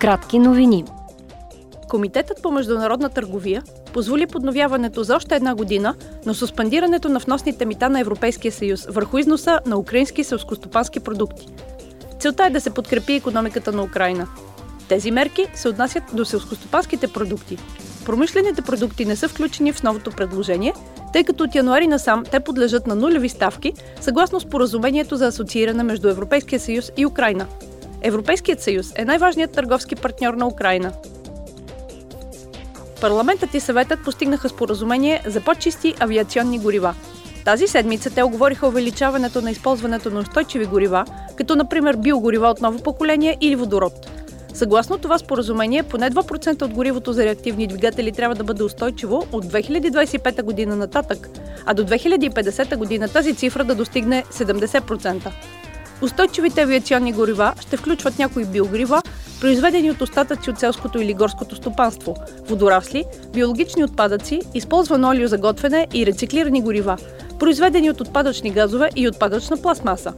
Кратки новини. Комитетът по международна търговия позволи подновяването за още една година на суспендирането на вносните мита на Европейския съюз върху износа на украински селскостопански продукти. Целта е да се подкрепи економиката на Украина. Тези мерки се отнасят до селскостопанските продукти. Промишлените продукти не са включени в новото предложение, тъй като от януари насам те подлежат на нулеви ставки, съгласно споразумението за асоцииране между Европейския съюз и Украина. Европейският съюз е най-важният търговски партньор на Украина. Парламентът и съветът постигнаха споразумение за по-чисти авиационни горива. Тази седмица те оговориха увеличаването на използването на устойчиви горива, като например биогорива от ново поколение или водород – Съгласно това споразумение, поне 2% от горивото за реактивни двигатели трябва да бъде устойчиво от 2025 година нататък, а до 2050 година тази цифра да достигне 70%. Устойчивите авиационни горива ще включват някои биогорива, произведени от остатъци от селското или горското стопанство, водорасли, биологични отпадъци, използвано олио за готвене и рециклирани горива, произведени от отпадъчни газове и отпадъчна пластмаса.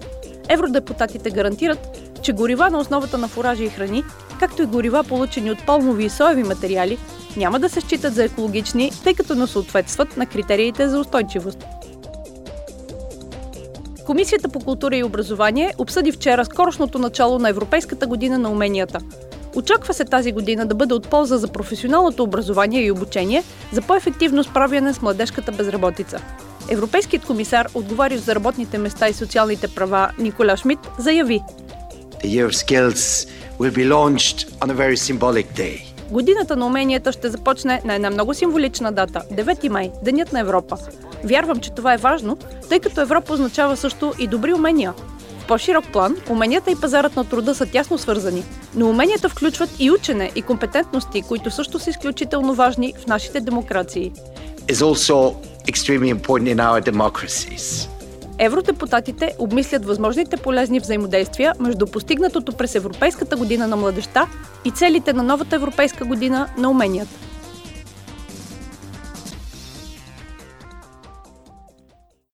Евродепутатите гарантират, че горива на основата на фуражи и храни, както и горива получени от палмови и соеви материали, няма да се считат за екологични, тъй като не съответстват на критериите за устойчивост. Комисията по култура и образование обсъди вчера скорошното начало на Европейската година на уменията. Очаква се тази година да бъде от полза за професионалното образование и обучение за по-ефективно справяне с младежката безработица. Европейският комисар, отговарящ за работните места и социалните права Никола Шмидт, заяви. Годината на уменията ще започне на една много символична дата – 9 май, Денят на Европа. Вярвам, че това е важно, тъй като Европа означава също и добри умения. В по-широк план, уменията и пазарът на труда са тясно свързани, но уменията включват и учене и компетентности, които също са изключително важни в нашите демокрации. Евродепутатите обмислят възможните полезни взаимодействия между постигнатото през Европейската година на младеща и целите на новата Европейска година на уменията.